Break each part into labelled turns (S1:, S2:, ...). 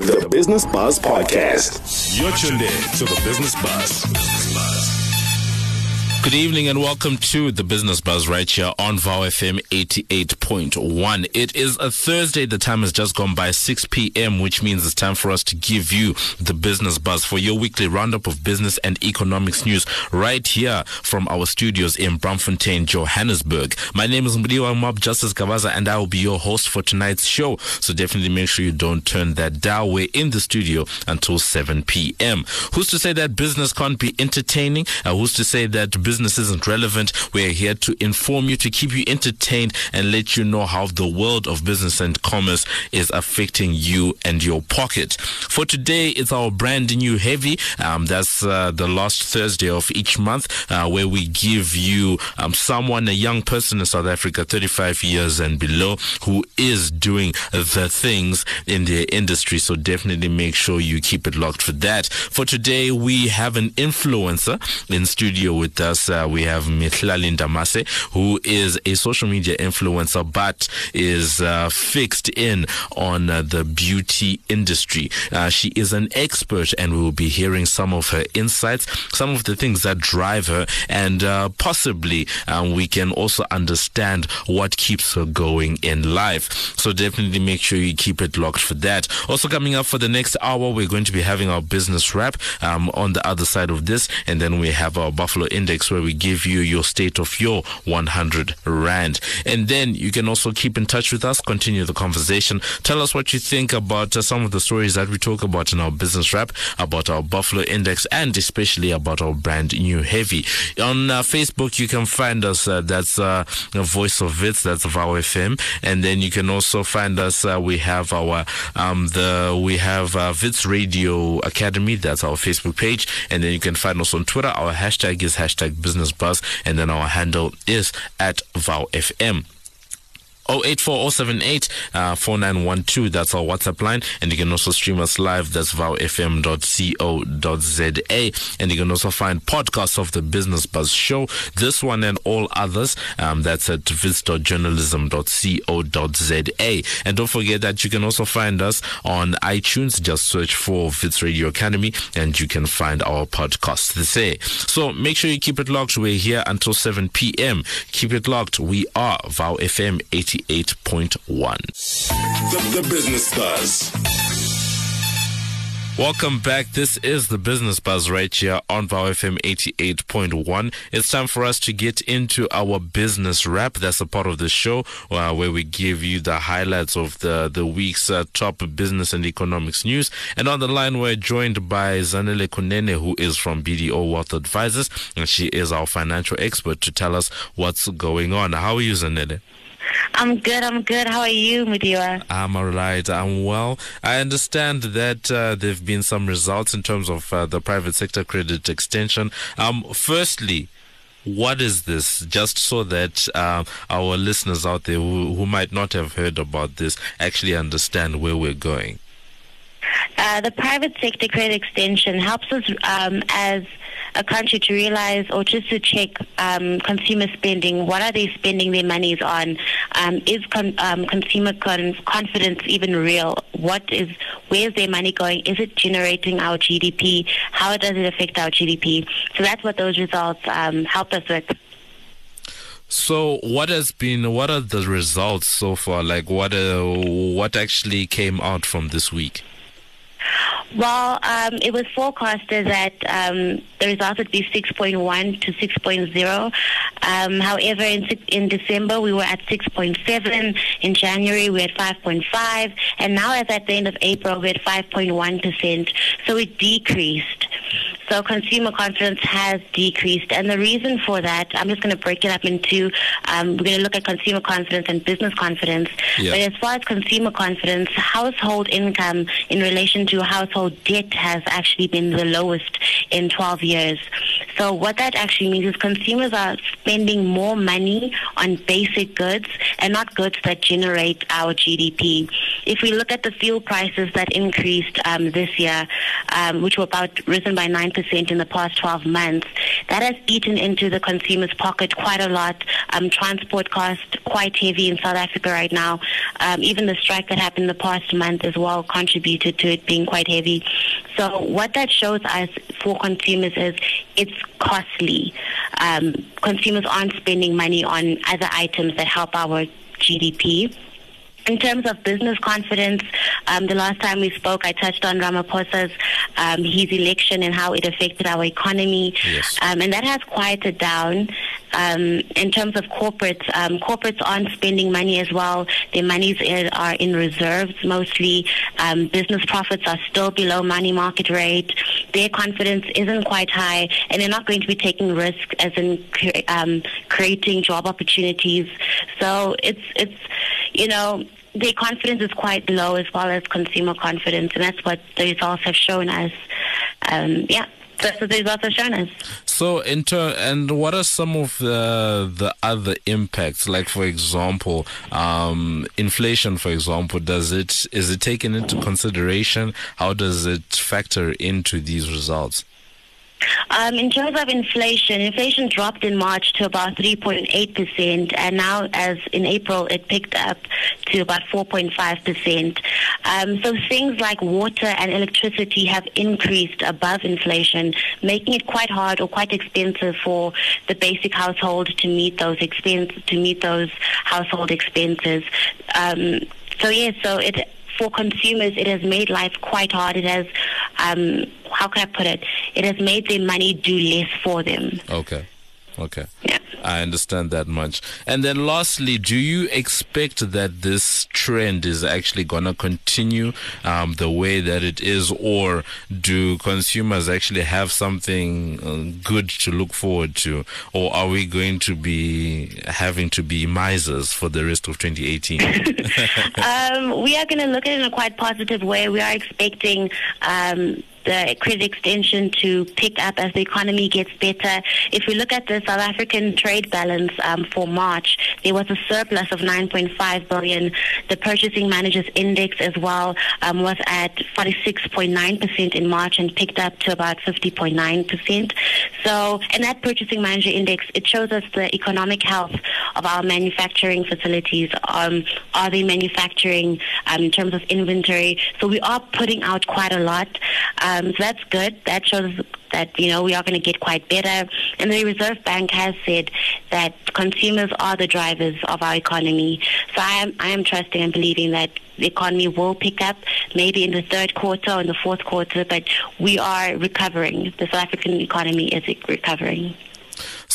S1: The Business Buzz Podcast.
S2: You're tuned in to the Business Buzz. Business Buzz.
S3: Good evening and welcome to the Business Buzz right here on VOW FM 88.1. It is a Thursday. The time has just gone by 6 p.m., which means it's time for us to give you the Business Buzz for your weekly roundup of business and economics news right here from our studios in Braamfontein, Johannesburg. My name is Mudiwa Mob Justice Gavaza and I will be your host for tonight's show. So definitely make sure you don't turn that dial. We're in the studio until 7 p.m. Who's to say that business can't be entertaining? Uh, who's to say that business isn't relevant. We're here to inform you, to keep you entertained, and let you know how the world of business and commerce is affecting you and your pocket. For today, it's our brand new heavy. Um, that's uh, the last Thursday of each month, uh, where we give you um, someone, a young person in South Africa, 35 years and below, who is doing the things in their industry. So definitely make sure you keep it locked for that. For today, we have an influencer in studio with us uh, we have Mihlali Ndamase, who is a social media influencer but is uh, fixed in on uh, the beauty industry. Uh, she is an expert, and we will be hearing some of her insights, some of the things that drive her, and uh, possibly um, we can also understand what keeps her going in life. So definitely make sure you keep it locked for that. Also, coming up for the next hour, we're going to be having our business wrap um, on the other side of this, and then we have our Buffalo Index where we give you your state of your 100 Rand. And then you can also keep in touch with us, continue the conversation. Tell us what you think about uh, some of the stories that we talk about in our business wrap, about our Buffalo Index, and especially about our brand new Heavy. On uh, Facebook, you can find us. Uh, that's uh, Voice of Wits. That's VOW FM. And then you can also find us. Uh, we have our um, the we have uh, Wits Radio Academy. That's our Facebook page. And then you can find us on Twitter. Our hashtag is hashtag Business Buzz, and then our handle is at VowFM. 084078 uh, 4912. That's our WhatsApp line. And you can also stream us live. That's vowfm.co.za. And you can also find podcasts of the Business Buzz Show. This one and all others. Um, that's at vis.journalism.co.za. And don't forget that you can also find us on iTunes. Just search for Wits Radio Academy and you can find our podcast there. So make sure you keep it locked. We're here until 7 p.m. Keep it locked. We are VOW FM 80. 88.1.
S1: The, the Business Buzz.
S3: Welcome back. This is the Business Buzz right here on VOW FM 88.1. It's time for us to get into our business wrap. That's a part of the show uh, where we give you the highlights of the, the week's uh, top business and economics news. And on the line, we're joined by Zanele Kunene, who is from BDO Wealth Advisors, and she is our financial expert to tell us what's going on. How are you, Zanele?
S4: I'm good. I'm good. How are you, Mudiwa?
S3: I'm all right. I'm well. I understand that uh, there have been some results in terms of uh, the private sector credit extension. Um, firstly, what is this? Just so that uh, our listeners out there who, who might not have heard about this actually understand where we're going.
S4: Uh, the private sector credit extension helps us um, as a country to realize or just to check um, consumer spending. What are they spending their monies on? Um, is con- um, consumer con- confidence even real? What is where's their money going? Is it generating our GDP? How does it affect our GDP? So that's what those results um, help us with.
S3: So, what has been? What are the results so far? Like, what uh, what actually came out from this week?
S4: Well, um, it was forecasted that um, the result would be 6.1 to 6.0. Um, however, in, in December, we were at 6.7. In January, we had 5.5. And now, as at the end of April, we're at 5.1%. So it decreased. So consumer confidence has decreased. And the reason for that, I'm just going to break it up into, um, we're going to look at consumer confidence and business confidence. Yeah. But as far as consumer confidence, household income in relation to household debt has actually been the lowest in 12 years. So what that actually means is consumers are spending more money on basic goods and not goods that generate our GDP. If we look at the fuel prices that increased um, this year, um, which were about risen by 9% in the past 12 months, that has eaten into the consumer's pocket quite a lot. Um, transport costs quite heavy in South Africa right now. Um, even the strike that happened the past month as well contributed to it being quite heavy. So what that shows us for consumers is it's costly. Um, consumers aren't spending money on other items that help our GDP. In terms of business confidence, um, the last time we spoke, I touched on Ramaphosa's um, his election and how it affected our economy,
S3: Yes.
S4: um, and that has quieted down. Um, in terms of corporates, um, corporates aren't spending money as well. Their monies are in reserves mostly. Um, business profits are still below money market rate. Their confidence isn't quite high, and they're not going to be taking risk as in cre- um, creating job opportunities. So it's it's you know their confidence is quite low as well as consumer confidence, and that's what the results have shown us. Um, yeah, that's what the results have shown us.
S3: So, in ter- and what are some of the the other impacts? Like, for example, um, inflation. For example, does it is it taken into consideration? How does it factor into these results?
S4: Um, in terms of inflation, inflation dropped in March to about 3.8%, and now, as in April, it picked up to about 4.5%. Um, so things like water and electricity have increased above inflation, making it quite hard or quite expensive for the basic household to meet those expense to meet those household expenses. Um, so yes, so it for consumers, it has made life quite hard. It has, um, how can I put it? It has made their money do less for them.
S3: Okay, okay.
S4: Yeah.
S3: I understand that much. And then lastly, do you expect that this trend is actually going to continue um, the way that it is, or do consumers actually have something uh, good to look forward to, or are we going to be having to be misers for the rest of 2018?
S4: um, we are going to look at it in a quite positive way. We are expecting um, the credit extension to pick up as the economy gets better. If we look at the South African trade balance um, for March, there was a surplus of 9.5 billion. The purchasing managers index as well um, was at 46.9% in March and picked up to about 50.9%. So, and that purchasing manager index, it shows us the economic health of our manufacturing facilities. Um, are they manufacturing um, in terms of inventory? So we are putting out quite a lot. Um, so that's good. That shows that you know we are going to get quite better. And the Reserve Bank has said that consumers are the drivers of our economy. So I am I am trusting and believing that the economy will pick up maybe in the third quarter or in the fourth quarter, but we are recovering. The South African economy is recovering.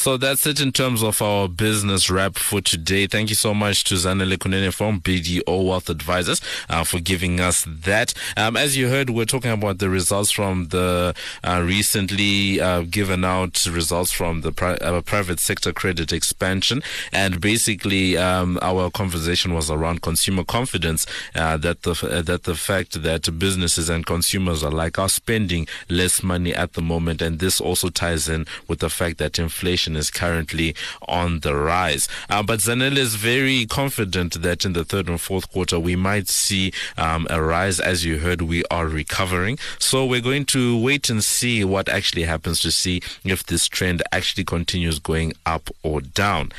S3: So that's it in terms of our business wrap for today. Thank you so much to Zanele Kunene from BDO Wealth Advisors uh, for giving us that. Um, as you heard, we're talking about the results from the uh, recently uh, given out results from the pri- uh, private sector credit expansion. And basically, um, our conversation was around consumer confidence, uh, that the uh, that the fact that businesses and consumers are like are spending less money at the moment, and this also ties in with the fact that inflation is currently on the rise. Uh, but Zanel is very confident that in the third and fourth quarter we might see um, a rise. As you heard, we are recovering. So we're going to wait and see what actually happens to see if this trend actually continues going up or down.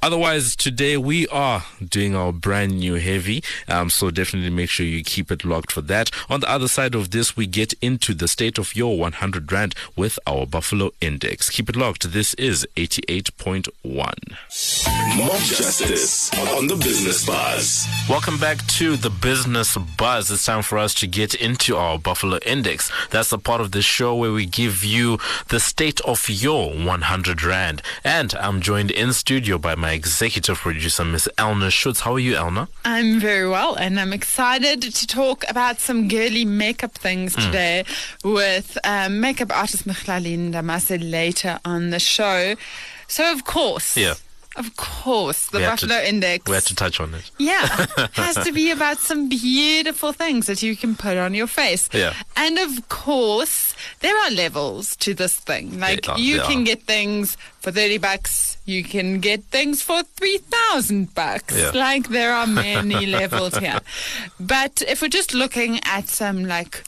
S3: Otherwise, today we are doing our brand new heavy, um, so definitely make sure you keep it locked for that. On the other side of this, we get into the state of your 100 Rand with our Buffalo Index. Keep it locked. This is 88.1.
S1: Mob Justice on the Business Buzz.
S3: Welcome back to the Business Buzz. It's time for us to get into our Buffalo Index. That's the part of the show where we give you the state of your 100 Rand. And I'm joined in studio by my executive producer, Miss Elna Schutz. How are you, Elna?
S5: I'm very well, and I'm excited to talk about some girly makeup things
S3: Hmm.
S5: today with um, makeup artist Mihlali Ndamase later on the show. So, of course,
S3: Yeah.
S5: Of course, the
S3: We had to-
S5: Buffalo Index.
S3: We had to touch on it.
S5: Yeah, has to be about some beautiful things that you can put on your face.
S3: Yeah.
S5: And of course, there are levels to this thing. Like
S3: are-
S5: you can
S3: are.
S5: get things for 30 bucks, you can get things for 3000 bucks.
S3: Yeah.
S5: Like there are many levels here. But if we're just looking at some like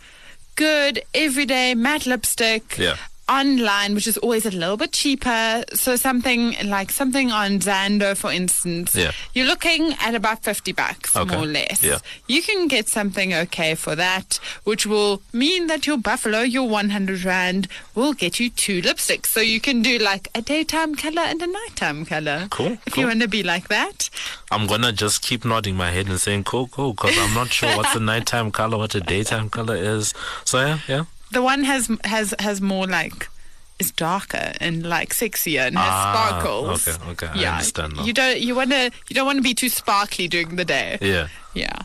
S5: good everyday matte lipstick,
S3: Yeah.
S5: Online, which is always a little bit cheaper. So something like something on Zando, for instance,
S3: Yeah.
S5: you're looking at about 50 bucks,
S3: Okay.
S5: more or less.
S3: Yeah.
S5: You can get something okay for that, which will mean that your Buffalo, your 100 Rand, will get you two lipsticks. So you can do like a daytime color and a nighttime color.
S3: Cool,
S5: If
S3: cool.
S5: you want to be like that.
S3: I'm gonna just keep nodding my head and saying cool, cool, because I'm not sure what's the nighttime color, what the daytime color is. So yeah, yeah.
S5: The one has has has more like is darker and like sexier and has
S3: Ah,
S5: sparkles.
S3: okay, okay, I
S5: yeah,
S3: understand now.
S5: You don't you want to you don't want to be too sparkly during the day.
S3: Yeah.
S5: Yeah.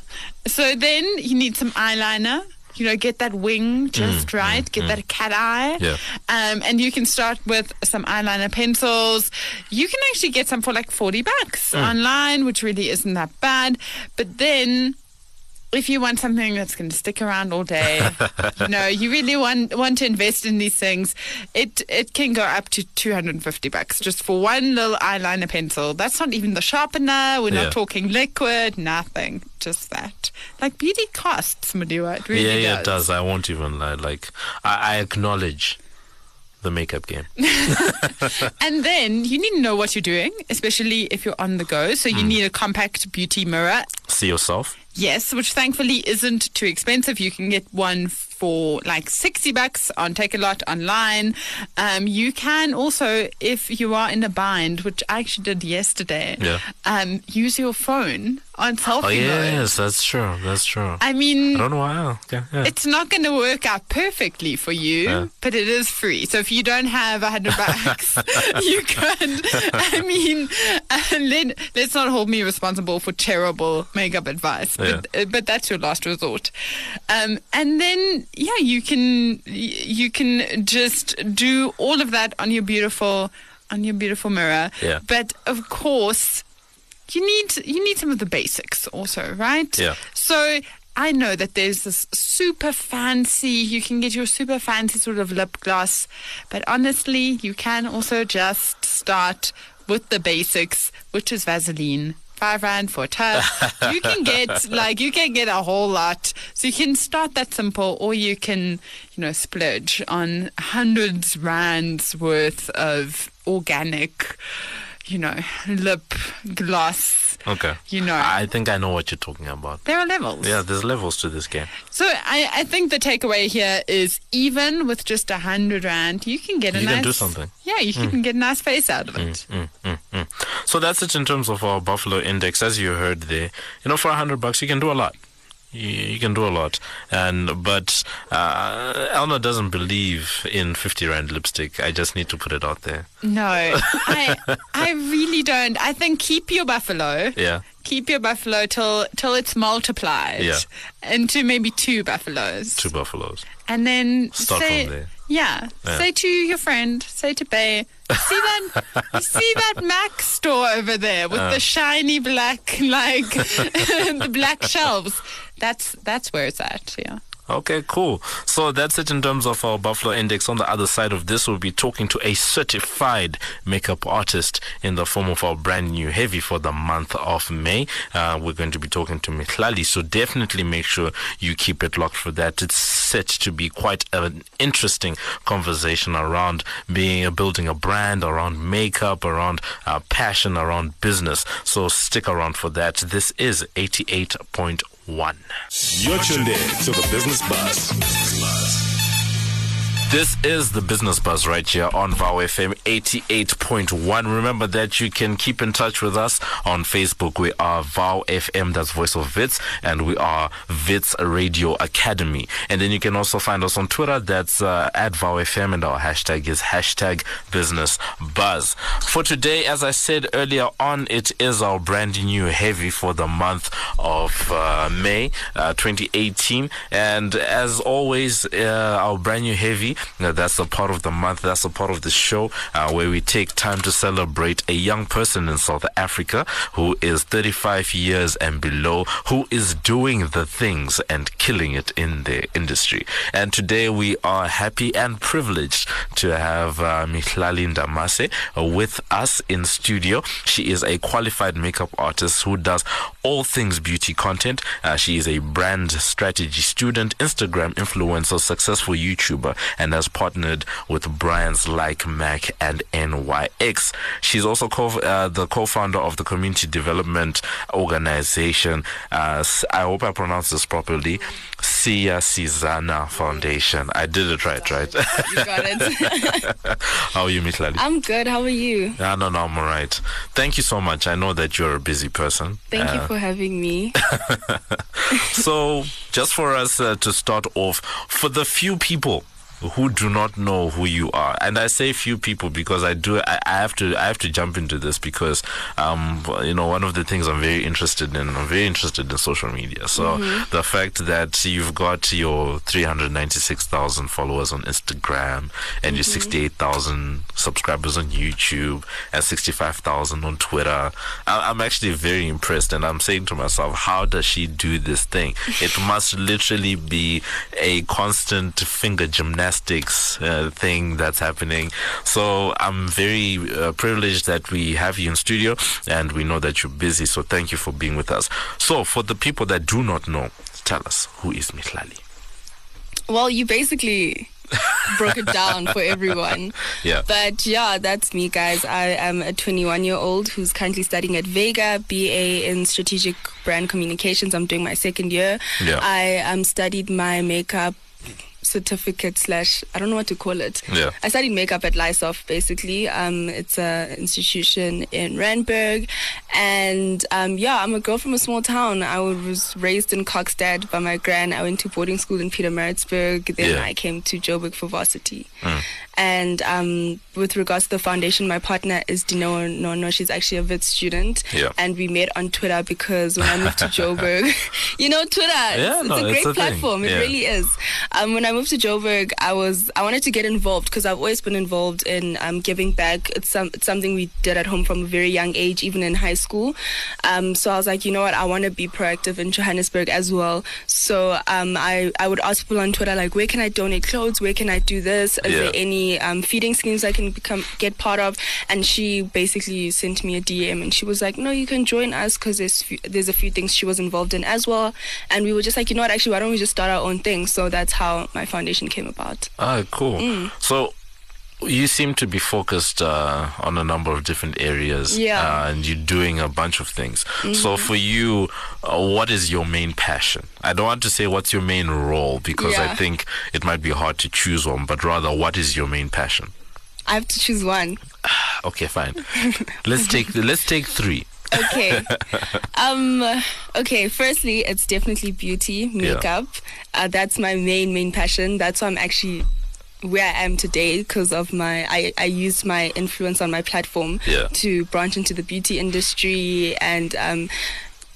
S5: So then you need some eyeliner. You know, get that wing just right. Get that cat eye.
S3: Mm, Yeah.
S5: Um, and you can start with some eyeliner pencils. You can actually get some for like 40 bucks
S3: Mm.
S5: online, which really isn't that bad. But then if you want something that's going to stick around all day, you know, you really want want to invest in these things, it it can go up to 250 bucks just for one little eyeliner pencil. That's not even the sharpener. We're
S3: Yeah.
S5: not talking liquid, nothing. Just that. Like beauty costs, Mudiwa. It really
S3: yeah, yeah,
S5: does.
S3: it does. I won't even lie. Like, I, I acknowledge the makeup game.
S5: And then you need to know what you're doing, especially if you're on the go. So you
S3: Hmm.
S5: need a compact beauty mirror.
S3: See yourself.
S5: Yes, which thankfully isn't too expensive. You can get one for like 60 bucks on Takealot online. Um, you can also, if you are in a bind, which I actually did yesterday,
S3: Yeah.
S5: um, use your phone on selfie
S3: Oh
S5: mode.
S3: yes, that's true. That's true. I
S5: I mean,
S3: don't know why. Okay, yeah.
S5: it's not going to work out perfectly for you,
S3: Yeah.
S5: but it is free. So if you don't have a hundred bucks, you can. I mean, uh, let, let's not hold me responsible for terrible makeup advice, but uh, but that's your last resort. Um, and then yeah, you can you can just do all of that on your beautiful on your beautiful mirror.
S3: Yeah.
S5: But of course you need you need some of the basics also, right?
S3: Yeah.
S5: So I know that there's this super fancy, you can get your super fancy sort of lip gloss, but honestly, you can also just start with the basics, which is Vaseline. Five rand for a tub. you can get like you can get a whole lot. So you can start that simple, or you can, you know, splurge on hundreds rands worth of organic, you know, lip gloss.
S3: okay.
S5: You know,
S3: I think I know what you're talking about.
S5: there are levels.
S3: Yeah, there's levels to this game.
S5: So I, I think the takeaway here is even with just a hundred rand, you can get a
S3: You
S5: nice
S3: can do something.
S5: Yeah, you can get a nice face out of it.
S3: Mm, mm, mm. So that's it in terms of our Buffalo Index. As you heard there, you know, for a hundred bucks, you can do a lot. You, you can do a lot, and but uh, Elna doesn't believe in fifty rand lipstick. I just need to put it out there.
S5: No, I I really don't. I think keep your buffalo.
S3: Yeah,
S5: Keep your buffalo till till it's multiplied
S3: Yeah.
S5: into maybe two buffaloes,
S3: two buffaloes.
S5: and then
S3: Start
S5: say,
S3: from there.
S5: Yeah,
S3: Yeah.
S5: say to your friend, say to Bay, see that, you see that Mac store over there with
S3: Uh.
S5: the shiny black, like the black shelves. That's that's where it's at. Yeah.
S3: Okay, cool. So that's it in terms of our Buffalo Index. On the other side of this, we'll be talking to a certified makeup artist in the form of our brand new heavy for the month of May. Uh, we're going to be talking to Mihlali, so definitely make sure you keep it locked for that. It's set to be quite an interesting conversation around being building a brand, around makeup, around uh, passion, around business. So stick around for that. This is 88.1.
S1: You're tuned in to the Business Buzz.
S3: This is the Business Buzz right here on VOW FM 88.1. Remember that you can keep in touch with us on Facebook. We are VOW FM, that's Voice of Wits, and we are Wits Radio Academy. And then you can also find us on Twitter, that's uh, at VOW FM, and our hashtag is hashtag Business Buzz. For today, as I said earlier on, it is our brand new heavy for the month of uh, May uh, 2018. And as always, uh, our brand new heavy, that's a part of the month, that's a part of the show. uh, where we take time to celebrate a young person in South Africa who is 35 years and below, who is doing the things and killing it in the industry. And today we are happy and privileged to have uh, Ndamase uh, with us in studio. She is a qualified makeup artist who does all things beauty content. Uh, she is a brand strategy student, Instagram influencer, successful YouTuber, and has partnered with brands like MAC and NYX. She's also co- uh, the co-founder of the community development organization. Uh, I hope I pronounced this properly. Siyasizana Foundation. I did it right, right?
S6: You got it.
S3: How are you, Mihlali?
S6: I'm good. How are you?
S3: Yeah, no, no, I'm all right. Thank you so much. I know that you're a busy person.
S6: Thank you
S3: Uh,
S6: for having me.
S3: so, just for us uh, to start off, for the few people who do not know who you are, and I say few people because I do, I, I have to, I have to jump into this because, um, you know, one of the things I'm very interested in, I'm very interested in social media. So the fact that you've got your 396,000 followers on Instagram and your 68,000 subscribers on YouTube and 65,000 on Twitter, I, I'm actually very impressed. And I'm saying to myself, how does she do this thing? It must literally be a constant finger gymnastics uh, thing that's happening. So I'm very uh, privileged that we have you in studio and we know that you're busy. So thank you for being with us. So for the people that do not know, tell us who is Mihlali?
S6: Well, you basically broke it down for everyone.
S3: Yeah.
S6: But yeah, that's me, guys. I am a 21 year old who's currently studying at Vega, BA in strategic brand communications. I'm doing my second year.
S3: Yeah.
S6: I um, studied my makeup certificate slash I don't know what to call it.
S3: Yeah.
S6: I studied makeup at LISOF basically. Um, it's a institution in Randburg, and um, yeah, I'm a girl from a small town. I was raised in Kokstad by my gran. I went to boarding school in Pietermaritzburg. Then
S3: Yeah.
S6: I came to Joburg for varsity. And um, with regards to the foundation, my partner is Dino Nono. She's actually a VIT student.
S3: Yeah.
S6: And we met on Twitter because when I moved to Joburg, you know, Twitter,
S3: Yeah,
S6: it's,
S3: no,
S6: it's a
S3: it's
S6: great
S3: a
S6: platform. It
S3: Yeah.
S6: really is. Um, when I moved to Joburg, I was I wanted to get involved because I've always been involved in um, giving back. It's some it's something we did at home from a very young age, even in high school. Um, so I was like, you know what, I want to be proactive in Johannesburg as well. So um, I I would ask people on Twitter like, where can I donate clothes? Where can I do this? Is
S3: Yeah.
S6: there any um, feeding schemes I can become get part of? And she basically sent me a DM and she was like, no, you can join us because there's few, there's a few things she was involved in as well. And we were just like, you know what, actually, why don't we just start our own thing? So that's how my foundation came about.
S3: Ah, cool.
S6: Mm.
S3: So you seem to be focused uh, on a number of different areas,
S6: Yeah. Mm-hmm.
S3: uh, and you're doing a bunch of things. So for you, uh, what is your main passion? I don't want to say what's your main role because I think it might be hard to choose one, but rather, what is your main passion?
S6: I have to choose one.
S3: Okay, fine. let's take let's take three.
S6: Okay. um. Okay. Firstly, it's definitely beauty, makeup. Uh, that's my main main passion. That's why I'm actually where I am today because of my I, I used my influence on my platform
S3: Yeah.
S6: to branch into the beauty industry and um,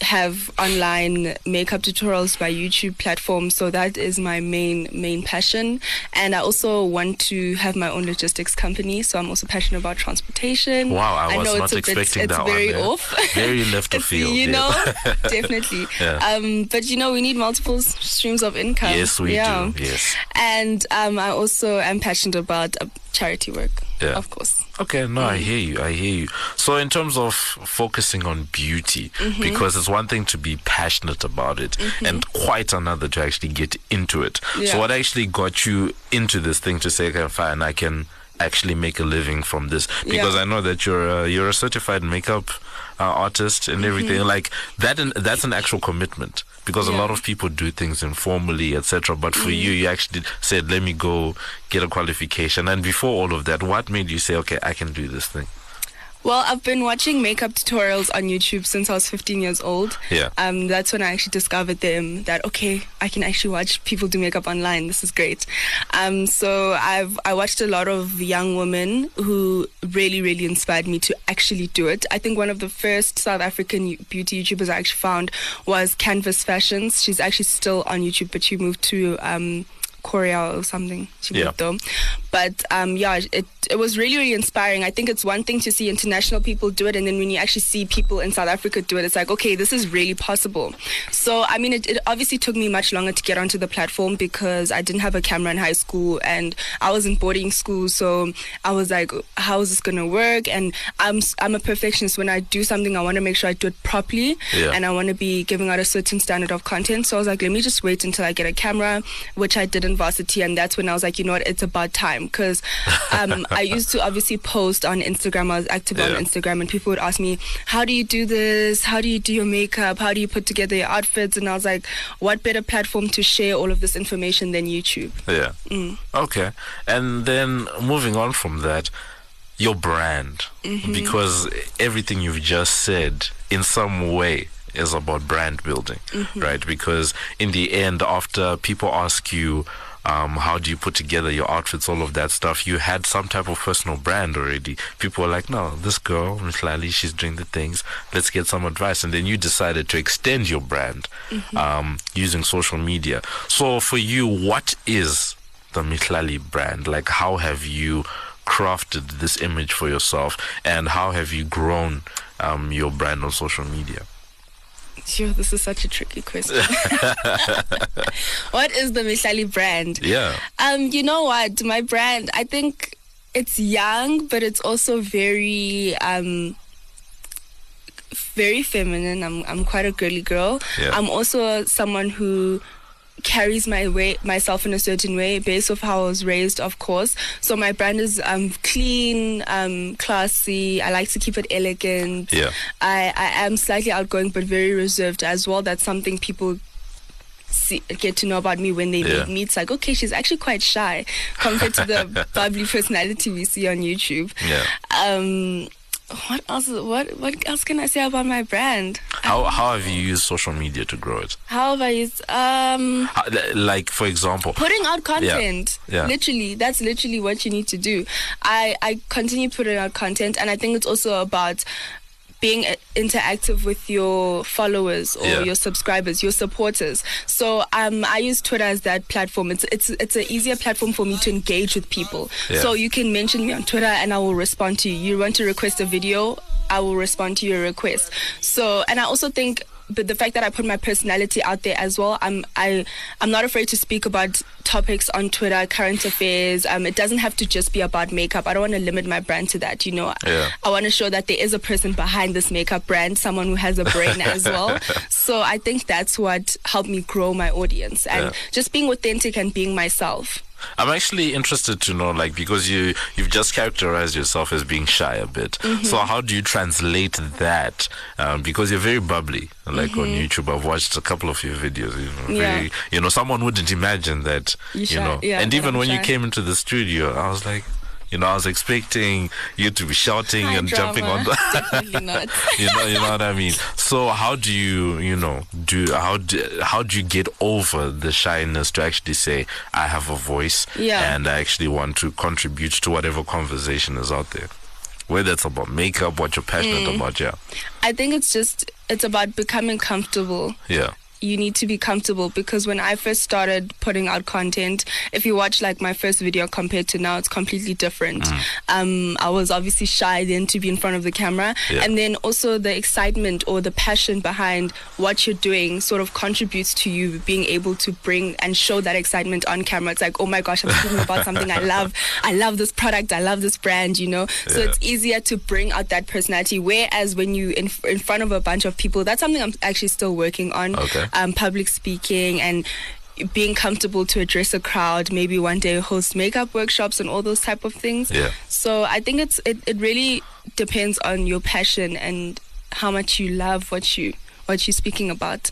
S6: have online makeup tutorials by YouTube platform. So that is my main main passion. And I also want to have my own logistics company. So I'm also passionate about transportation.
S3: Wow, I was
S6: know
S3: not
S6: it's a bit,
S3: expecting
S6: it's
S3: that one,
S6: very
S3: yeah.
S6: off.
S3: Very left of field.
S6: You
S3: yeah.
S6: know, definitely.
S3: Yeah.
S6: Um, but you know, we need multiple streams of income.
S3: Yes, we do. Yes.
S6: And um, I also am passionate about uh, charity work.
S3: Yeah.
S6: Of course.
S3: Okay, no, I hear you. I hear you. So, in terms of focusing on beauty,
S6: Mm-hmm.
S3: because it's one thing to be passionate about it, and quite another to actually get into it. So, what actually got you into this thing to say, okay, fine, I can actually make a living from this? Because
S6: Yeah.
S3: I know that you're you're a certified makeup uh, artist and everything. Like that, and that's an actual commitment. Because a
S6: Mm-hmm.
S3: Lot of people do things informally, etc. But for you, you actually said, "Let me go get a qualification." And before all of that, what made you say, "Okay, I can do this thing"?
S6: Well, I've been watching makeup tutorials on YouTube since I was 15 years old.
S3: Yeah.
S6: Um, that's when I actually discovered them. That okay, I can actually watch people do makeup online. This is great. Um, so I've I watched a lot of young women who really really inspired me to actually do it. I think one of the first South African beauty YouTubers I actually found was Canvas Fashions. She's actually still on YouTube, but she moved to um, Korea or something.
S3: She yeah.
S6: But um, yeah, it it was really really inspiring. I think it's one thing to see international people do it, and then when you actually see people in South Africa do it, it's like okay, this is really possible. So I mean, it, it obviously took me much longer to get onto the platform because I didn't have a camera in high school and I was in boarding school, so I was like, how is this gonna work? And I'm I'm a perfectionist. When I do something, I want to make sure I do it properly,
S3: Yeah.
S6: and I want to be giving out a certain standard of content. So I was like, let me just wait until I get a camera, which I did in varsity, and that's when I was like, you know what, it's about time because um, I used to obviously post on Instagram. I was active
S3: Yeah.
S6: on Instagram, and people would ask me, how do you do this? How do you do your makeup? How do you put together your outfits? And I was like, what better platform to share all of this information than YouTube?
S3: Yeah. Mm. Okay. And then moving on from that, your brand, mm-hmm. because everything you've just said in some way is about brand building, mm-hmm. right? Because in the end, after people ask you, um, how do you put together your outfits, all of that stuff, you had some type of personal brand already. People were like, no, this girl, Miss she's doing the things. Let's get some advice. And then you decided to extend your brand um, using social media. So for you, what is the Mihlali brand? Like, how have you crafted this image for yourself, and how have you grown um, your brand on social media?
S6: Sure, this is such a tricky question. what is the Mihlali brand?
S3: Yeah,
S6: Um, you know what? My brand, I think it's young, but it's also very um very feminine. I'm I'm quite a girly girl.
S3: Yeah.
S6: I'm also someone who carries my way myself in a certain way based off how I was raised of course so my brand is um clean um classy I like to keep it elegant
S3: Yeah.
S6: I I am slightly outgoing but very reserved as well that's something people see, get to know about me when they
S3: Yeah.
S6: meet me. It's like, okay, she's actually quite shy compared to the bubbly personality we see on YouTube.
S3: yeah.
S6: Um, what else? What what else can I say about my brand?
S3: How how have you used social media to grow it?
S6: How have I used? Um,
S3: How, like, for example,
S6: putting out content.
S3: Yeah.
S6: Literally, that's literally what you need to do. I I continue putting out content, and I think it's also about being uh, interactive with your followers or
S3: Yeah.
S6: your subscribers, your supporters. So um, I use Twitter as that platform. It's it's it's an easier platform for me to engage with people.
S3: Yeah.
S6: So you can mention me on Twitter, and I will respond to you. You want to request a video, I will respond to your request. So, and I also think. But the fact that I put my personality out there as well, I'm I I'm not afraid to speak about topics on Twitter, current affairs. Um, it doesn't have to just be about makeup. I don't want to limit my brand to that. You know,
S3: Yeah.
S6: I want to show that there is a person behind this makeup brand, someone who has a brain as well. So I think that's what helped me grow my audience and
S3: Yeah.
S6: just being authentic and being myself.
S3: I'm actually interested to know, like, because you you've just characterized yourself as being shy a bit.
S6: Mm-hmm.
S3: So how do you translate that? Um, because you're very bubbly. Like on YouTube, I've watched a couple of your videos. You know,
S6: Mm-hmm. Yeah.
S3: very, you know, someone wouldn't imagine that.
S6: You
S3: You,
S6: shy-
S3: know,
S6: yeah,
S3: and even
S6: I'm
S3: when you came into the studio, I was like. You know, I was expecting you to be shouting
S6: High
S3: and jumping on
S6: drama.
S3: the you know, you know what I mean. So how do you, you know, do how do how do you get over the shyness to actually say I have a voice
S6: Yeah.
S3: and I actually want to contribute to whatever conversation is out there, whether it's about makeup, what you're passionate
S6: Mm.
S3: about, yeah,
S6: I think it's just it's about becoming comfortable.
S3: yeah,
S6: You need to be comfortable because when I first started putting out content, if you watch like my first video compared to now, it's completely different.
S3: Mm.
S6: Um, I was obviously shy then to be in front of the camera,
S3: Yeah.
S6: and then also the excitement or the passion behind what you're doing sort of contributes to you being able to bring and show that excitement on camera. It's like, oh my gosh, I'm talking about something I love. I love this product. I love this brand. You know, so it's easier to bring out that personality. Whereas when you in in front of a bunch of people, that's something I'm actually still working on.
S3: Okay.
S6: Um, public speaking and being comfortable to address a crowd. Maybe one day host makeup workshops and all those type of things.
S3: Yeah.
S6: So I think it's it, it really depends on your passion and how much you love what you what you're speaking about.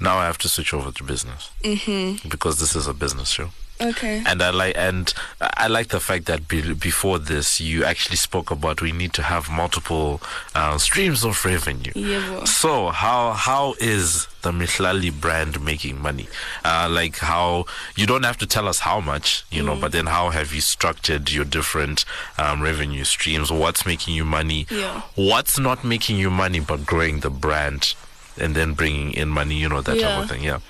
S3: Now I have to switch over to business mm-hmm. because this is a business show.
S6: Okay.
S3: And I like and I like the fact that be, before this you actually spoke about we need to have multiple uh, streams of revenue.
S6: Yeah.
S3: So how how is the Mihlali brand making money? Uh, like how you don't have to tell us how much, you
S6: Mm.
S3: know, but then how have you structured your different um, revenue streams? What's making you money?
S6: Yeah.
S3: What's not making you money but growing the brand and then bringing in money? You know that type of thing. Yeah.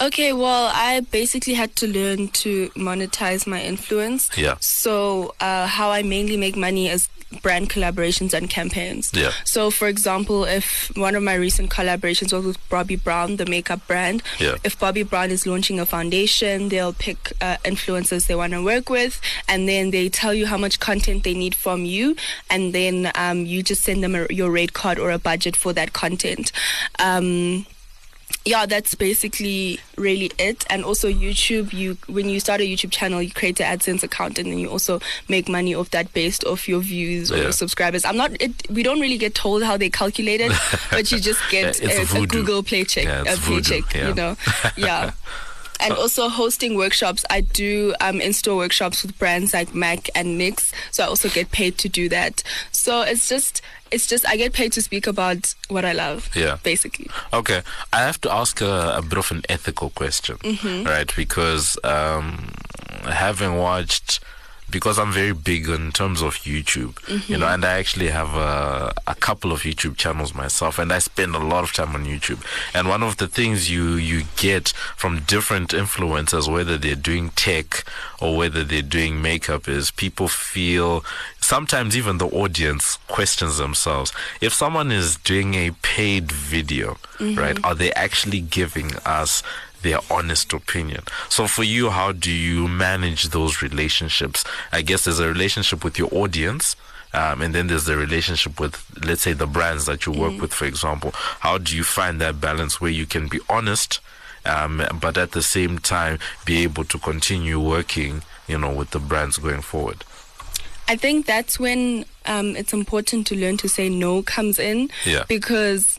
S6: Okay, well, I basically had to learn to monetize my influence.
S3: Yeah.
S6: So, uh, how I mainly make money is brand collaborations and campaigns.
S3: Yeah.
S6: So, for example, if one of my recent collaborations was with Bobbi Brown, the makeup brand,
S3: Yeah.
S6: if Bobbi Brown is launching a foundation, they'll pick uh, influencers they want to work with, and then they tell you how much content they need from you, and then um, you just send them a, your rate card or a budget for that content. Um, yeah, that's basically really it. And also YouTube, you when you start a YouTube channel, you create an AdSense account, and then you also make money off that based off your views or
S3: Yeah.
S6: your subscribers. I'm not. It, we don't really get told how they calculate it, but you just get a, a. Google paycheck,
S3: Yeah, it's
S6: a
S3: voodoo,
S6: paycheck.
S3: yeah.
S6: You know, yeah. And also hosting workshops. I do um, in-store workshops with brands like Mac and NYX, so I also get paid to do that. So it's just, it's just I get paid to speak about what I love.
S3: Yeah.
S6: basically.
S3: Okay, I have to ask a, a bit of an ethical question, right? Because um, having watched, because I'm very big in terms of YouTube, you know, and I actually have a, a couple of YouTube channels myself, and I spend a lot of time on YouTube. And one of the things you you get from different influencers, whether they're doing tech or whether they're doing makeup, is people feel sometimes even the audience questions themselves if someone is doing a paid video right mm-hmm. are they actually giving us their honest opinion so for you how do you manage those relationships i guess there's a relationship with your audience um, and then there's the relationship with let's say the brands that you work with for example how do you find that balance where you can be honest um, but at the same time be able to continue working you know with the brands going forward
S6: I think that's when um, it's important to learn to say no comes in.
S3: Yeah.
S6: Because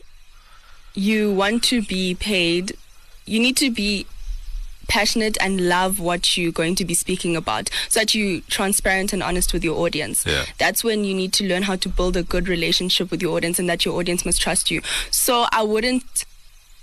S6: you want to be paid, you need to be passionate and love what you're going to be speaking about so that you're transparent and honest with your audience.
S3: Yeah.
S6: That's when you need to learn how to build a good relationship with your audience and that your audience must trust you. So I wouldn't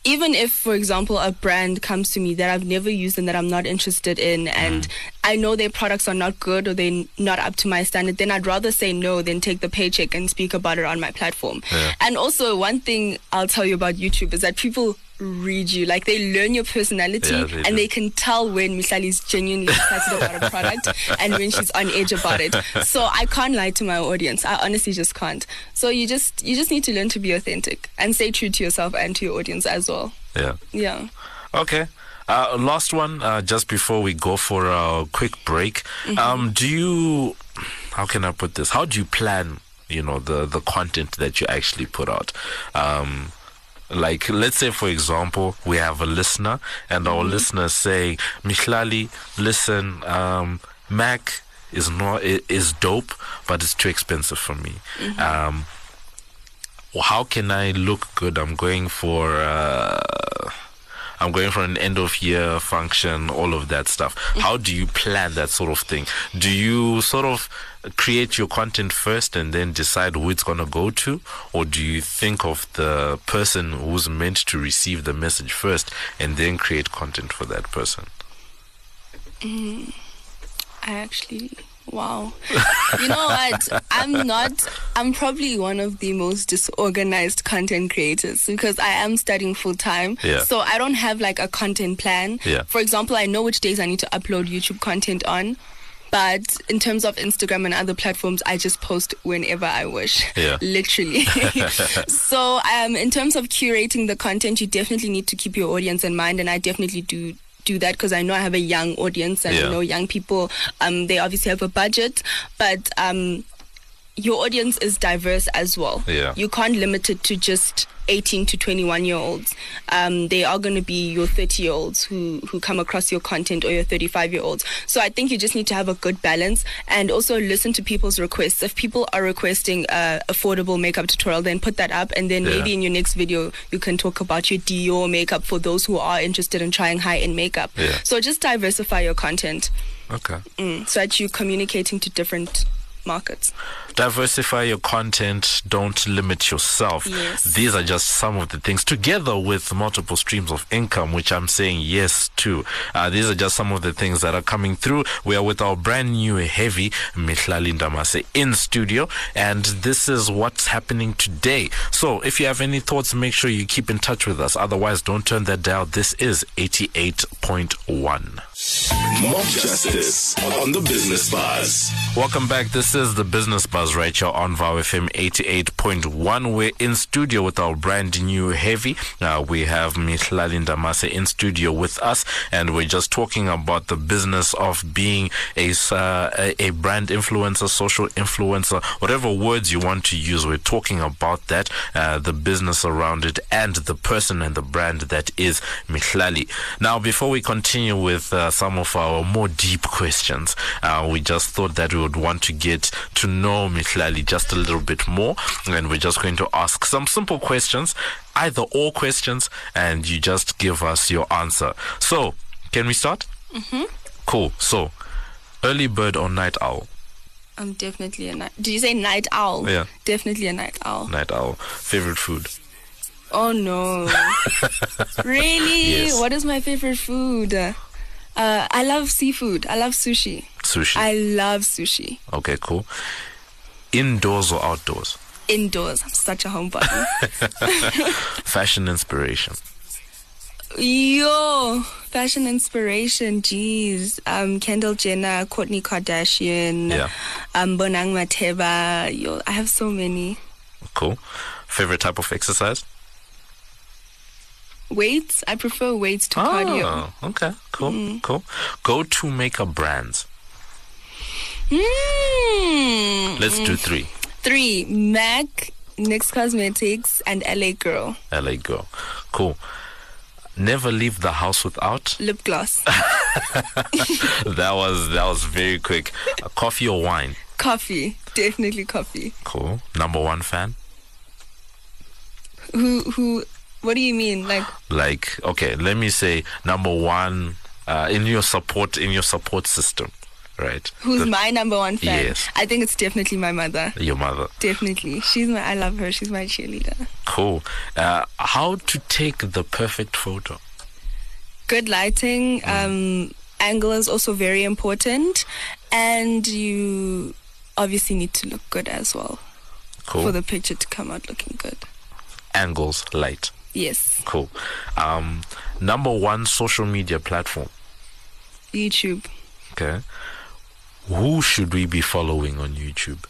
S6: even if, for example, a brand comes to me that I've never used and that I'm not interested in, and mm. I know their products are not good or they're not up to my standard, then I'd rather say no than take the paycheck and speak about it on my platform.
S3: Yeah.
S6: And also, one thing I'll tell you about YouTube is that people read you. Like they learn your personality
S3: Yeah, they
S6: and
S3: do.
S6: they can tell when Mihlali is genuinely excited about a product and when she's on edge about it. So I can't lie to my audience. I honestly just can't. So you just you just need to learn to be authentic and stay true to yourself and to your audience as well.
S3: yeah
S6: Yeah.
S3: Okay. Uh, last one, uh, just before we go for a quick break. Um, do you, how can I put this? How do you plan, you know, the, the content that you actually put out? Um, like, let's say, for example, we have a listener and our listener is saying, Mihlali, listen, um, Mac is not, is dope, but it's too expensive for me. Um, how can I look good? I'm going for uh, I'm going for an end of year function, all of that stuff. How do you plan that sort of thing? Do you sort of create your content first and then decide who it's going to go to? Or do you think of the person who's meant to receive the message first and then create content for that person?
S6: Eh, I actually wow. you know what? I'm not I'm probably one of the most disorganized content creators because I am studying full time.
S3: Yeah.
S6: So I don't have like a content plan.
S3: Yeah.
S6: For example, I know which days I need to upload YouTube content on. But in terms of Instagram and other platforms, I just post whenever I wish.
S3: Yeah.
S6: Literally. so, um, in terms of curating the content, you definitely need to keep your audience in mind, and I definitely do do that because I know I have a young audience and
S3: Yeah.
S6: I know young people. Um, they obviously have a budget, but um, your audience is diverse as well.
S3: Yeah.
S6: You can't limit it to just 18 to 21 year olds. Um, they are going to be your 30 year olds who, who come across your content or your 35 year olds. So I think you just need to have a good balance and also listen to people's requests. If people are requesting a affordable makeup tutorial, then put that up. And then
S3: Yeah.
S6: maybe in your next video, you can talk about your Dior makeup for those who are interested in trying high end makeup.
S3: Yeah.
S6: So just diversify your content
S3: Okay.
S6: mm, so that you're communicating to different markets.
S3: Diversify your content. Don't limit yourself.
S6: Yes.
S3: These are just some of the things, together with multiple streams of income, which I'm saying yes to. Uh, these are just some of the things that are coming through. We are with our brand new heavy Mihlali Ndamase in studio, and this is what's happening today. So if you have any thoughts, make sure you keep in touch with us. Otherwise, don't turn that dial. This is 88.1.
S1: Mob Justice on the Business Buzz.
S3: Welcome back. This is the Business Buzz right here on VOW FM 88.1. We're in studio with our brand new heavy. Uh, we have Mihlali Ndamase in studio with us, and we're just talking about the business of being a, uh, a, a brand influencer, social influencer, whatever words you want to use. We're talking about that, uh, the business around it, and the person and the brand that is Mihlali. Now, before we continue with uh, some of our more deep questions, uh, we just thought that we would want to get to know Mihlali just a little bit more, and we're just going to ask some simple questions, either or questions, and you just give us your answer. So, can we start? Mm-hmm. Cool. So, early bird or night owl?
S6: I'm definitely a night. Did you say night owl?
S3: Yeah.
S6: Definitely a night owl.
S3: Night owl. Favorite food?
S6: Oh no. really?
S3: Yes.
S6: What is my favorite food? Uh, I love seafood. I love sushi.
S3: Sushi.
S6: I love sushi.
S3: okay, cool. Indoors or outdoors?
S6: Indoors. I'm such a homebody.
S3: Fashion inspiration.
S6: Yo, fashion inspiration. Jeez. Um, Kendall Jenner, Kourtney Kardashian.
S3: Yeah.
S6: Um, Bonang Matheba. Yo, I have so many.
S3: Cool. Favorite type of exercise?
S6: Weights. I prefer weights to cardio.
S3: Oh, okay, cool, cool. Go to makeup brands.
S6: Mm.
S3: Let's do three.
S6: Three. Mac, NYX Cosmetics, and LA Girl.
S3: LA Girl. Cool. Never leave the house without.
S6: Lip gloss.
S3: that was that was very quick. Coffee or wine?
S6: coffee. Definitely coffee.
S3: Cool. Number one fan?
S6: Who, who, what do you mean? Like,
S3: Like, okay, let me say number one uh, in your support in your support system, right?
S6: who's
S3: The-
S6: my number one fan?
S3: Yes.
S6: I think it's definitely my mother.
S3: your mother.
S6: Definitely. She's my, I love her. She's my cheerleader.
S3: Cool. Uh, how to take the perfect photo?
S6: Good lighting.
S3: Mm.
S6: Um, angle is also very important. And you obviously need to look good as well
S3: Cool.
S6: for the picture to come out looking good.
S3: Angles, light.
S6: Yes.
S3: Cool. Um, number one social media platform.
S6: YouTube.
S3: Okay. Who should we be following on YouTube?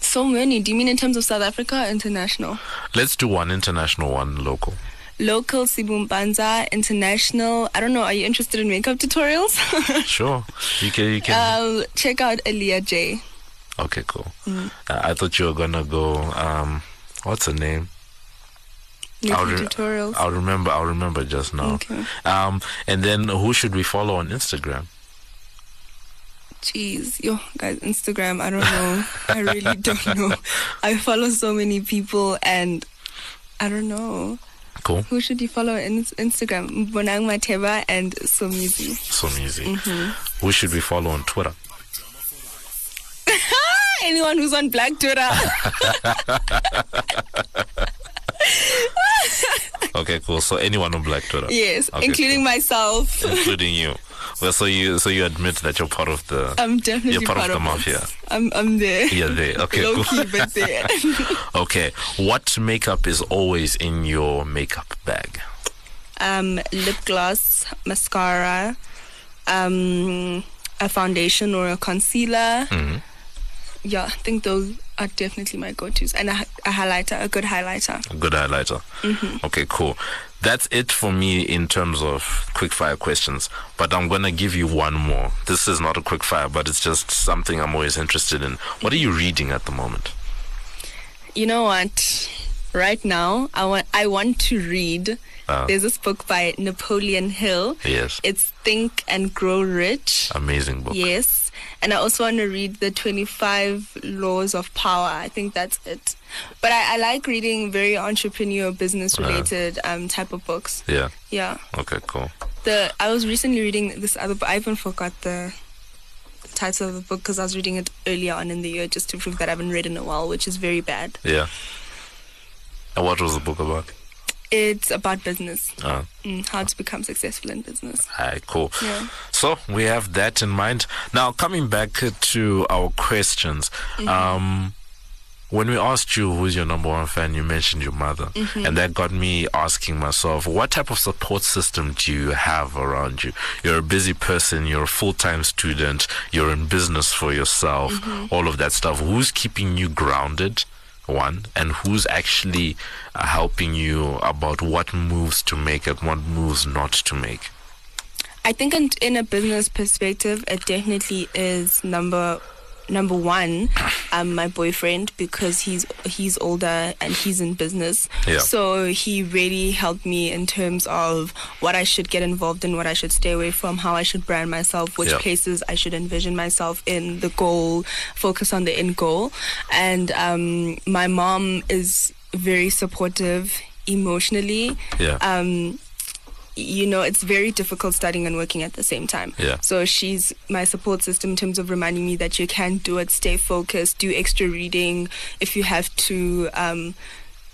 S6: So many. Do you mean in terms of South Africa or international?
S3: Let's do one international, one local.
S6: Local Sibu Mpanza, international. I don't know. Are you interested in makeup tutorials?
S3: Sure. You can. You can.
S6: uh, check out Elia J.
S3: okay. Cool. Uh, I thought you were gonna go. Um, what's her name? I'll re-
S6: tutorials.
S3: I'll remember. I'll remember just now.
S6: Okay.
S3: Um, and then who should we follow on Instagram?
S6: Jeez, yo, guys, Instagram. I don't know. I really don't know. I follow so many people, and I don't know
S3: Cool.
S6: who should you follow on Instagram. Bonang Matheba and Somizi.
S3: So easy.
S6: Mm-hmm.
S3: Who should we follow on Twitter?
S6: Anyone who's on Black Twitter.
S3: Okay. Cool. So anyone on Black Twitter.
S6: yes,
S3: Okay,
S6: including
S3: cool.
S6: myself.
S3: including you. Well, so you so you admit that you're part of the
S6: I'm definitely
S3: you're part,
S6: part
S3: of the
S6: it.
S3: mafia.
S6: I'm I'm there.
S3: Yeah, there. Okay,
S6: Low
S3: cool.
S6: key, but there.
S3: Okay, what makeup is always in your makeup bag?
S6: um, lip gloss, mascara, um, a foundation or a concealer.
S3: Mm-hmm.
S6: Yeah, I think those are definitely my go-tos, and a, a highlighter, a good highlighter.
S3: A good highlighter.
S6: Mm-hmm.
S3: Okay, cool. That's it for me in terms of quick fire questions. But I'm gonna give you one more. This is not a quick fire, but it's just something I'm always interested in. What are you reading at the moment?
S6: You know what? Right now, I want I want to read.
S3: Uh,
S6: There's this book by Napoleon Hill.
S3: yes,
S6: It's Think and Grow Rich.
S3: amazing book.
S6: Yes. And I also want to read the 25 Laws of Power. I think that's it. But I, I like reading very entrepreneur, business related um, type of books.
S3: Yeah.
S6: Yeah.
S3: Okay. Cool.
S6: The I was recently reading this other book. I even forgot the title of the book because I was reading it earlier on in the year just to prove that I haven't read in a while, which is very bad.
S3: Yeah. And what was the book about?
S6: It's about business,
S3: Uh,
S6: mm, how to become successful in business.
S3: Alright, cool.
S6: Yeah.
S3: So we have that in mind. Now, coming back to our questions,
S6: Mm-hmm.
S3: um, when we asked you who's your number one fan, you mentioned your mother,
S6: Mm-hmm.
S3: and that got me asking myself, what type of support system do you have around you? You're a busy person, you're a full-time student, you're in business for yourself,
S6: Mm-hmm.
S3: all of that stuff. Who's keeping you grounded? One and who's actually uh, helping you about what moves to make and what moves not to make.
S6: I think in, in a business perspective, it definitely is number number one, um, my boyfriend because he's he's older and he's in business.
S3: Yeah.
S6: So he really helped me in terms of what I should get involved in, what I should stay away from, how I should brand myself, which
S3: Yeah.
S6: places I should envision myself in, the goal, focus on the end goal. And um, my mom is very supportive emotionally
S3: Yeah.
S6: um, you know, it's very difficult studying and working at the same time.
S3: Yeah.
S6: So she's my support system in terms of reminding me that you can do it, stay focused, do extra reading if you have to. Um,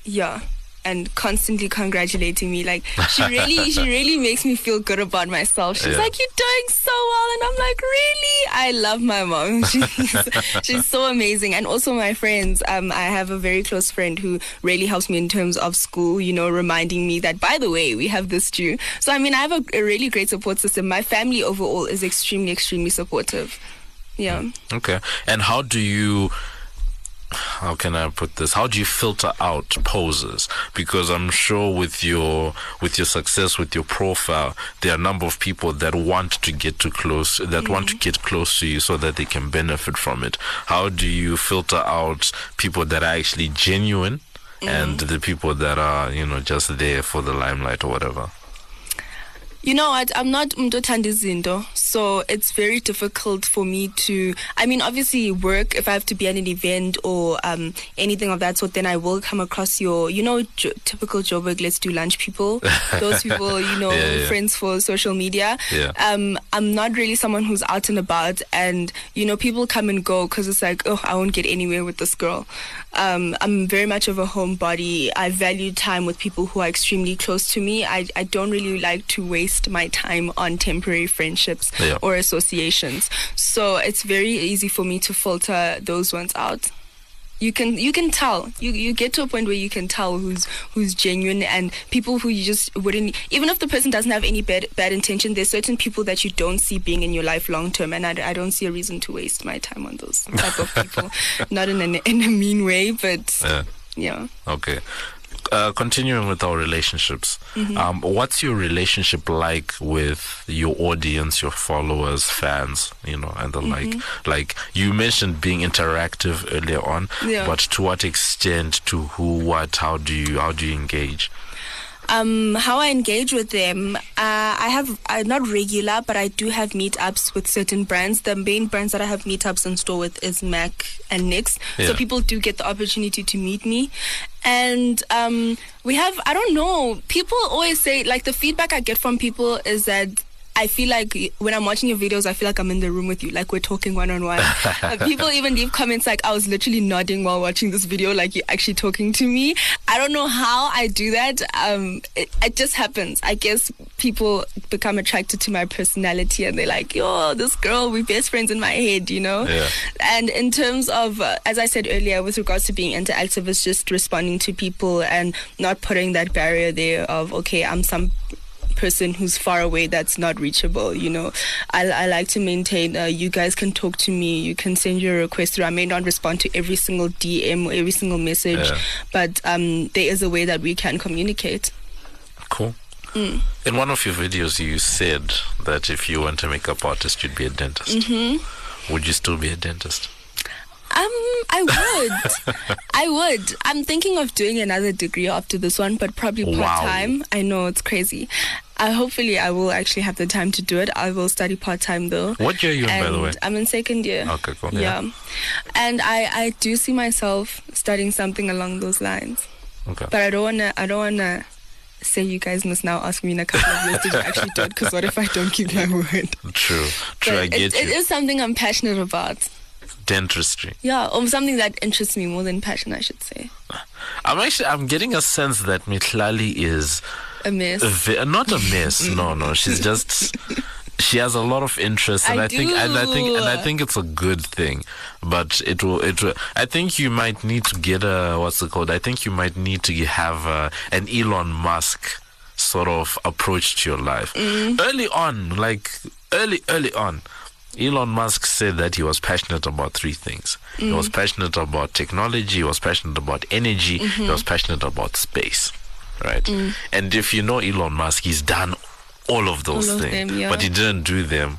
S6: yeah. And constantly congratulating me, like she really, she really makes me feel good about myself. She's
S3: Yeah.
S6: like, "You're doing so well," and I'm like, "Really?" I love my mom. She's, she's so amazing, and also my friends. Um, I have a very close friend who really helps me in terms of school. You know, reminding me that, by the way, we have this due. So I mean, I have a, a really great support system. My family overall is extremely, extremely supportive. Yeah.
S3: Okay. And how do you how can I put this? How do you filter out poses? Because I'm sure with your with your success with your profile, there are a number of people that want to get too close that want to mm-hmm. get close to you so that they can benefit from it. How do you filter out people that are actually genuine and mm-hmm. the people that are, you know, just there for the limelight or whatever?
S6: You know what? I'm not izinto, so it's very difficult for me to. I mean, obviously, work. If I have to be at an event or um, anything of that sort, then I will come across your, you know, jo- typical Joburg. Let's do lunch people. Those people, you know,
S3: Yeah, yeah.
S6: friends for social media.
S3: Yeah.
S6: Um, I'm not really someone who's out and about, and you know, people come and go because it's like, oh, I won't get anywhere with this girl. Um, I'm very much of a homebody. I value time with people who are extremely close to me. I, I don't really like to waste my time on temporary friendships
S3: Yeah.
S6: or associations. So it's very easy for me to filter those ones out. You can you can tell you you get to a point where you can tell who's who's genuine and people who you just wouldn't even if the person doesn't have any bad bad intention there's certain people that you don't see being in your life long term and I, I don't see a reason to waste my time on those type of people not in a in a mean way but
S3: Yeah.
S6: yeah
S3: Okay. Uh, continuing with our relationships, um, what's your relationship like with your audience, your followers, fans, you know, and the like? Like you mentioned being interactive earlier on,
S6: Yeah.
S3: but to what extent, to who, what, how do you, how do you engage?
S6: Um, how I engage with them, uh, I have uh, not regular, but I do have meetups with certain brands. The main brands that I have meetups in store with is Mac and NYX.
S3: Yeah.
S6: So people do get the opportunity to meet me. And um, we have, I don't know, people always say, like, the feedback I get from people is that I feel like when I'm watching your videos, I feel like I'm in the room with you, like we're talking one on one. People even leave comments like, I was literally nodding while watching this video, like you're actually talking to me. I don't know how I do that. Um, it, it just happens. I guess people become attracted to my personality and they're like, yo, this girl, we best friends in my head, you know?
S3: Yeah.
S6: And in terms of, uh, as I said earlier, with regards to being interactive, it's just responding to people and not putting that barrier there of, okay, I'm some person who's far away that's not reachable you know i, I like to maintain uh, you guys can talk to me you can send your request through i may not respond to every single dm or every single message
S3: Yeah.
S6: but um, there is a way that we can communicate
S3: Cool. In one of your videos, you said that if you weren't a makeup artist, you'd be a dentist. Mm-hmm. Would you still be a dentist?
S6: Um, I would. I would. I'm thinking of doing another degree after this one, but probably
S3: Wow.
S6: part time. I know it's crazy. I hopefully I will actually have the time to do it. I will study part time though.
S3: What year are you in, by the way?
S6: I'm in second year.
S3: Okay, cool.
S6: Yeah.
S3: Yeah.
S6: And I I do see myself studying something along those lines.
S3: Okay.
S6: But I don't wanna I don't wanna say you guys must now ask me in a couple of years did you actually do it? Because what if I don't keep my word?
S3: True, true.
S6: But
S3: I get
S6: it, it
S3: you.
S6: is something I'm passionate about.
S3: Dentistry.
S6: Yeah, or something that interests me more than passion, I should say.
S3: I'm actually I'm getting a sense that Mihlali is
S6: A mess.
S3: ve- not a mess. no, no, she's just she has a lot of interest, and I,
S6: I
S3: think and I think and I think it's a good thing. But it will it will. I think you might need to get a what's it called? I think you might need to have a, an Elon Musk sort of approach to your life
S6: Mm.
S3: early on, like early early on. Elon Musk said that he was passionate about three things. He
S6: Mm.
S3: was passionate about technology, he was passionate about energy,
S6: Mm-hmm.
S3: he was passionate about space. Right?
S6: Mm.
S3: And if you know Elon Musk, he's done all of those
S6: All of
S3: things.
S6: them, yeah.
S3: But he didn't do them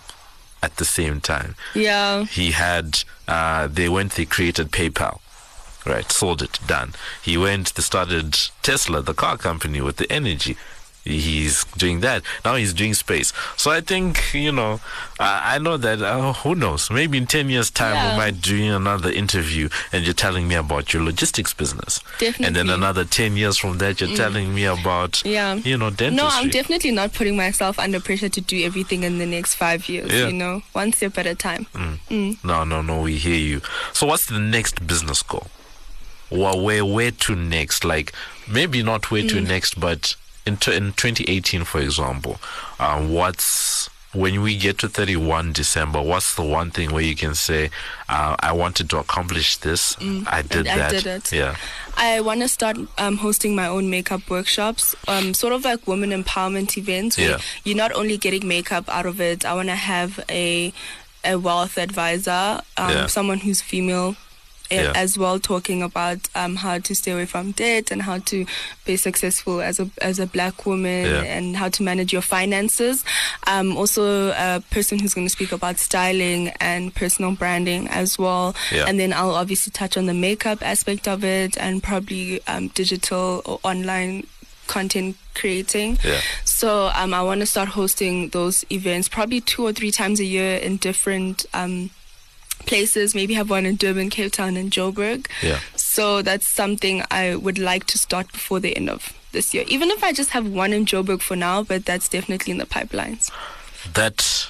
S3: at the same time.
S6: Yeah.
S3: He had uh, they went they created PayPal. Right, sold it, done. He went they started Tesla, the car company with the energy. He's doing that. Now he's doing space. So I think, you know, I I know that, uh, who knows, maybe in 10 years' time
S6: Yeah.
S3: we might do another interview and you're telling me about your logistics business. Definitely. And then another 10 years from that, you're mm. telling me about,
S6: Yeah.
S3: you know, dentistry.
S6: No, I'm definitely not putting myself under pressure to do everything in the next five years.
S3: Yeah.
S6: You know, one step at a time. Mm. Mm.
S3: No, no, no. We hear you. So, what's the next business goal? Well, where, where to next? Like, maybe not where to next, but in t- in 2018, for example, um, what's when we get to 31 December? What's the one thing where you can say, uh, "I wanted to accomplish this. I did
S6: I
S3: that."
S6: did it.
S3: Yeah.
S6: I want to start um, hosting my own makeup workshops, um, sort of like women empowerment events where
S3: Yeah.
S6: you're not only getting makeup out of it. I want to have a a wealth advisor, um,
S3: Yeah.
S6: someone who's female. A-
S3: Yeah.
S6: As well, talking about um, how to stay away from debt and how to be successful as a as a black woman
S3: Yeah.
S6: and how to manage your finances. Um, also, a person who's going to speak about styling and personal branding as well.
S3: Yeah.
S6: And then I'll obviously touch on the makeup aspect of it and probably um, digital or online content creating.
S3: Yeah.
S6: So um, I want to start hosting those events probably two or three times a year in different um, places. Maybe have one in Durban, Cape Town, and Joburg.
S3: Yeah.
S6: So that's something I would like to start before the end of this year. Even if I just have one in Joburg for now, but that's definitely in the pipelines.
S3: That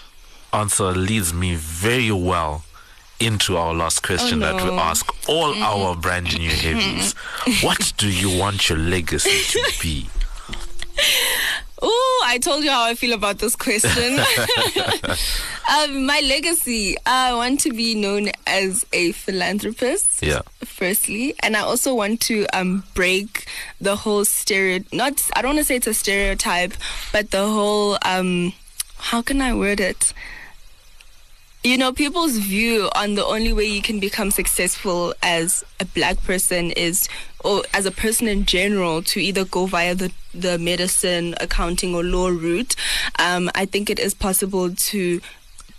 S3: answer leads me very well into our last question that we
S6: Oh, no. Mm-hmm.
S3: ask all our brand new heavies. what do you want your legacy to be?
S6: Oh, I told you how I feel about this question. um, my legacy, I want to be known as a philanthropist.
S3: Yeah.
S6: Firstly, and I also want to um break the whole stereo. Not, I don't want to say it's a stereotype, but the whole um, how can I word it? you know, people's view on the only way you can become successful as a black person is, or as a person in general, to either go via the, the medicine, accounting, or law route. Um, I think it is possible to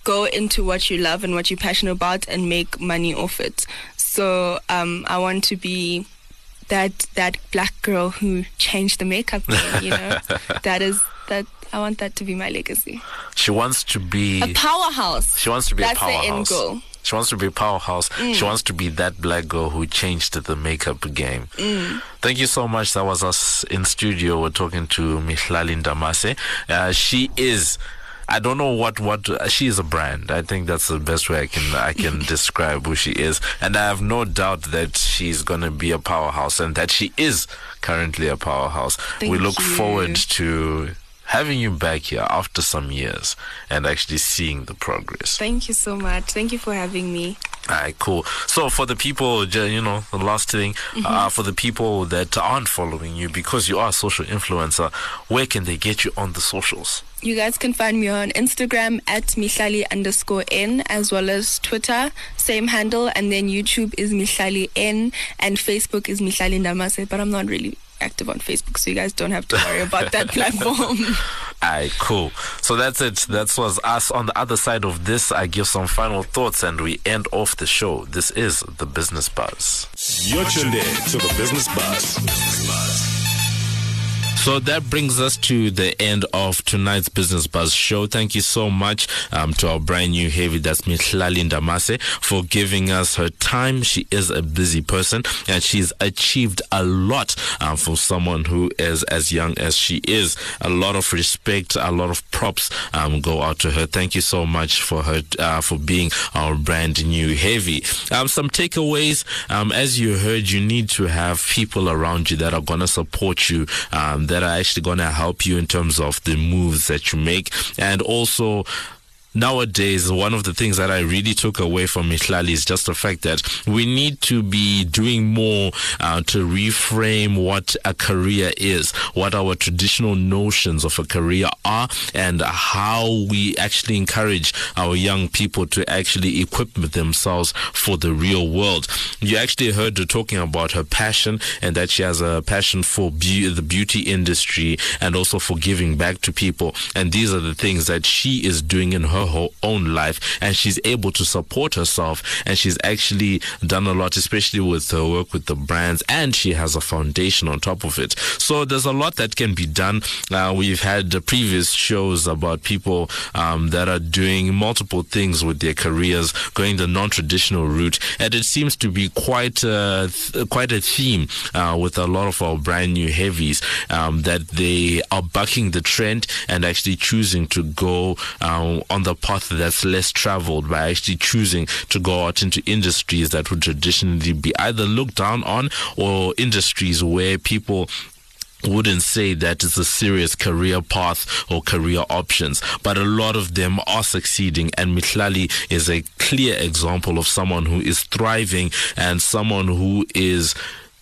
S6: go into what you love and what you're passionate about and make money off it. So um, I want to be that that black girl who changed the makeup game. You know, that is that. I want that to be my legacy.
S3: She wants to be
S6: A powerhouse.
S3: She wants to be
S6: That's
S3: a
S6: the
S3: powerhouse.
S6: end goal. Mm.
S3: She wants to be a powerhouse. She wants to be that black girl who changed the makeup game.
S6: Mm.
S3: Thank you so much. That was us in studio. We're talking to Mihlali Ndamase. Uh, she is. I don't know what what uh, she is a brand. I think that's the best way I can I can describe who she is, and I have no doubt that she's gonna be a powerhouse, and that she is currently a powerhouse. we look
S6: you.
S3: forward to having you back here after some years and actually seeing the progress.
S6: Thank you so much. Thank you for having me.
S3: All right, cool. So for the people, you know, the last thing, uh, for the people that aren't following you because you are a social influencer, where can they get you on the socials?
S6: You guys can find me on Instagram at Mihlali underscore N as well as Twitter, same handle, and then YouTube is Mihlali N and Facebook is Mihlali Ndamase, but I'm not really active on Facebook, so you guys don't have to worry about that platform.
S3: Alright, cool. So that's it. That was us. On the other side of this, I give some final thoughts and we end off the show. This is the Business Buzz.
S1: You're tuned in to the Business Buzz.
S3: So that brings us to the end of tonight's Business Buzz show. Thank you so much um, to our brand new heavy, that's Mihlali Ndamase, for giving us her time. She is a busy person and she's achieved a lot um, for someone who is as young as she is. A lot of respect, a lot of props um, go out to her. Thank you so much for her uh, for being our brand new heavy. Um, some takeaways. Um, as you heard, you need to have people around you that are going to support you, um, that are actually going to help you in terms of the moves that you make, and also nowadays, one of the things that I really took away from Mihlali is just the fact that we need to be doing more uh, to reframe what a career is, what our traditional notions of a career are, and how we actually encourage our young people to actually equip themselves for the real world. You actually heard her talking about her passion and that she has a passion for be- the beauty industry and also for giving back to people. And these are the things that she is doing in her her own life and she's able to support herself and she's actually done a lot, especially with her work with the brands and she has a foundation on top of it. So there's a lot that can be done. Uh, we've had the previous shows about people um, that are doing multiple things with their careers, going the non-traditional route, and it seems to be quite a, quite a theme uh, with a lot of our brand new heavies um, that they are bucking the trend and actually choosing to go um, on the the path that's less traveled by actually choosing to go out into industries that would traditionally be either looked down on or industries where people wouldn't say that it's a serious career path or career options, but a lot of them are succeeding. And Mihlali is a clear example of someone who is thriving and someone who is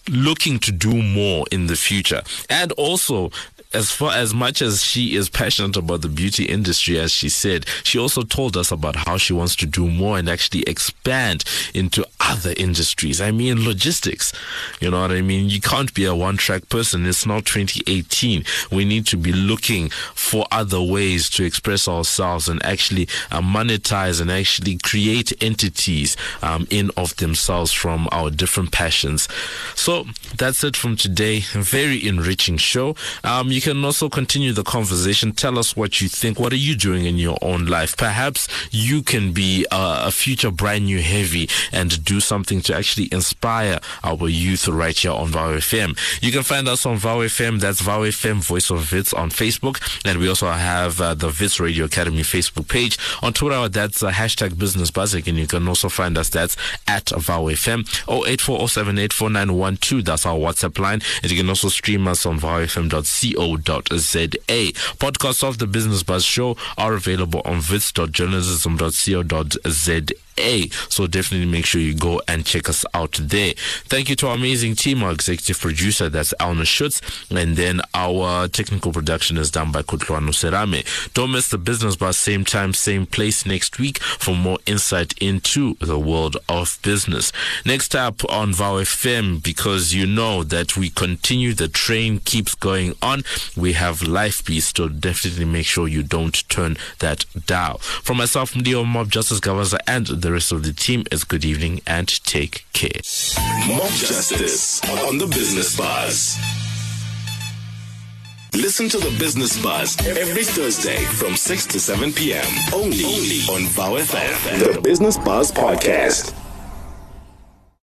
S3: looking to do more in the future. And also, as far as much as she is passionate about the beauty industry, as she said, she also told us about how she wants to do more and actually expand into other industries. I mean, logistics. You know what I mean? You can't be a one track person. It's not 2018. We need to be looking for other ways to express ourselves and actually uh, monetize and actually create entities um, in of themselves from our different passions. So that's it from today. Very enriching show. Um, you can also continue the conversation. Tell us what you think. What are you doing in your own life? Perhaps you can be a, a future brand new heavy and do something to actually inspire our youth right here on VOW FM. You can find us on VOW FM. That's VOW FM Voice of Wits on Facebook. And we also have uh, the Wits Radio Academy Facebook page. On Twitter, that's uh, hashtag Business Buzz. And you can also find us. That's at VOW FM. 08407849112. That's our WhatsApp line. And you can also stream us on vowfm.co co.za. Podcasts of the Business Buzz Show are available on wits.journalism.co.za. A. So definitely make sure you go and check us out there. Thank you to our amazing team, our executive producer, that's Alna Schutz, and then our technical production is done by Kutluano Serame. Don't miss the business buzz, same time, same place next week for more insight into the world of business. Next up on VOW FM, because you know that we continue, the train keeps going on. We have life beats, so definitely make sure you don't turn that dial. From myself, Leo Mob, Justice Gavaza, and the the rest of the team is good evening and take care.
S1: Mob Justice on the Business Buzz. Listen to the Business Buzz every Thursday from 6 to 7 p.m. only, only on VOW FM. The Business Buzz Podcast.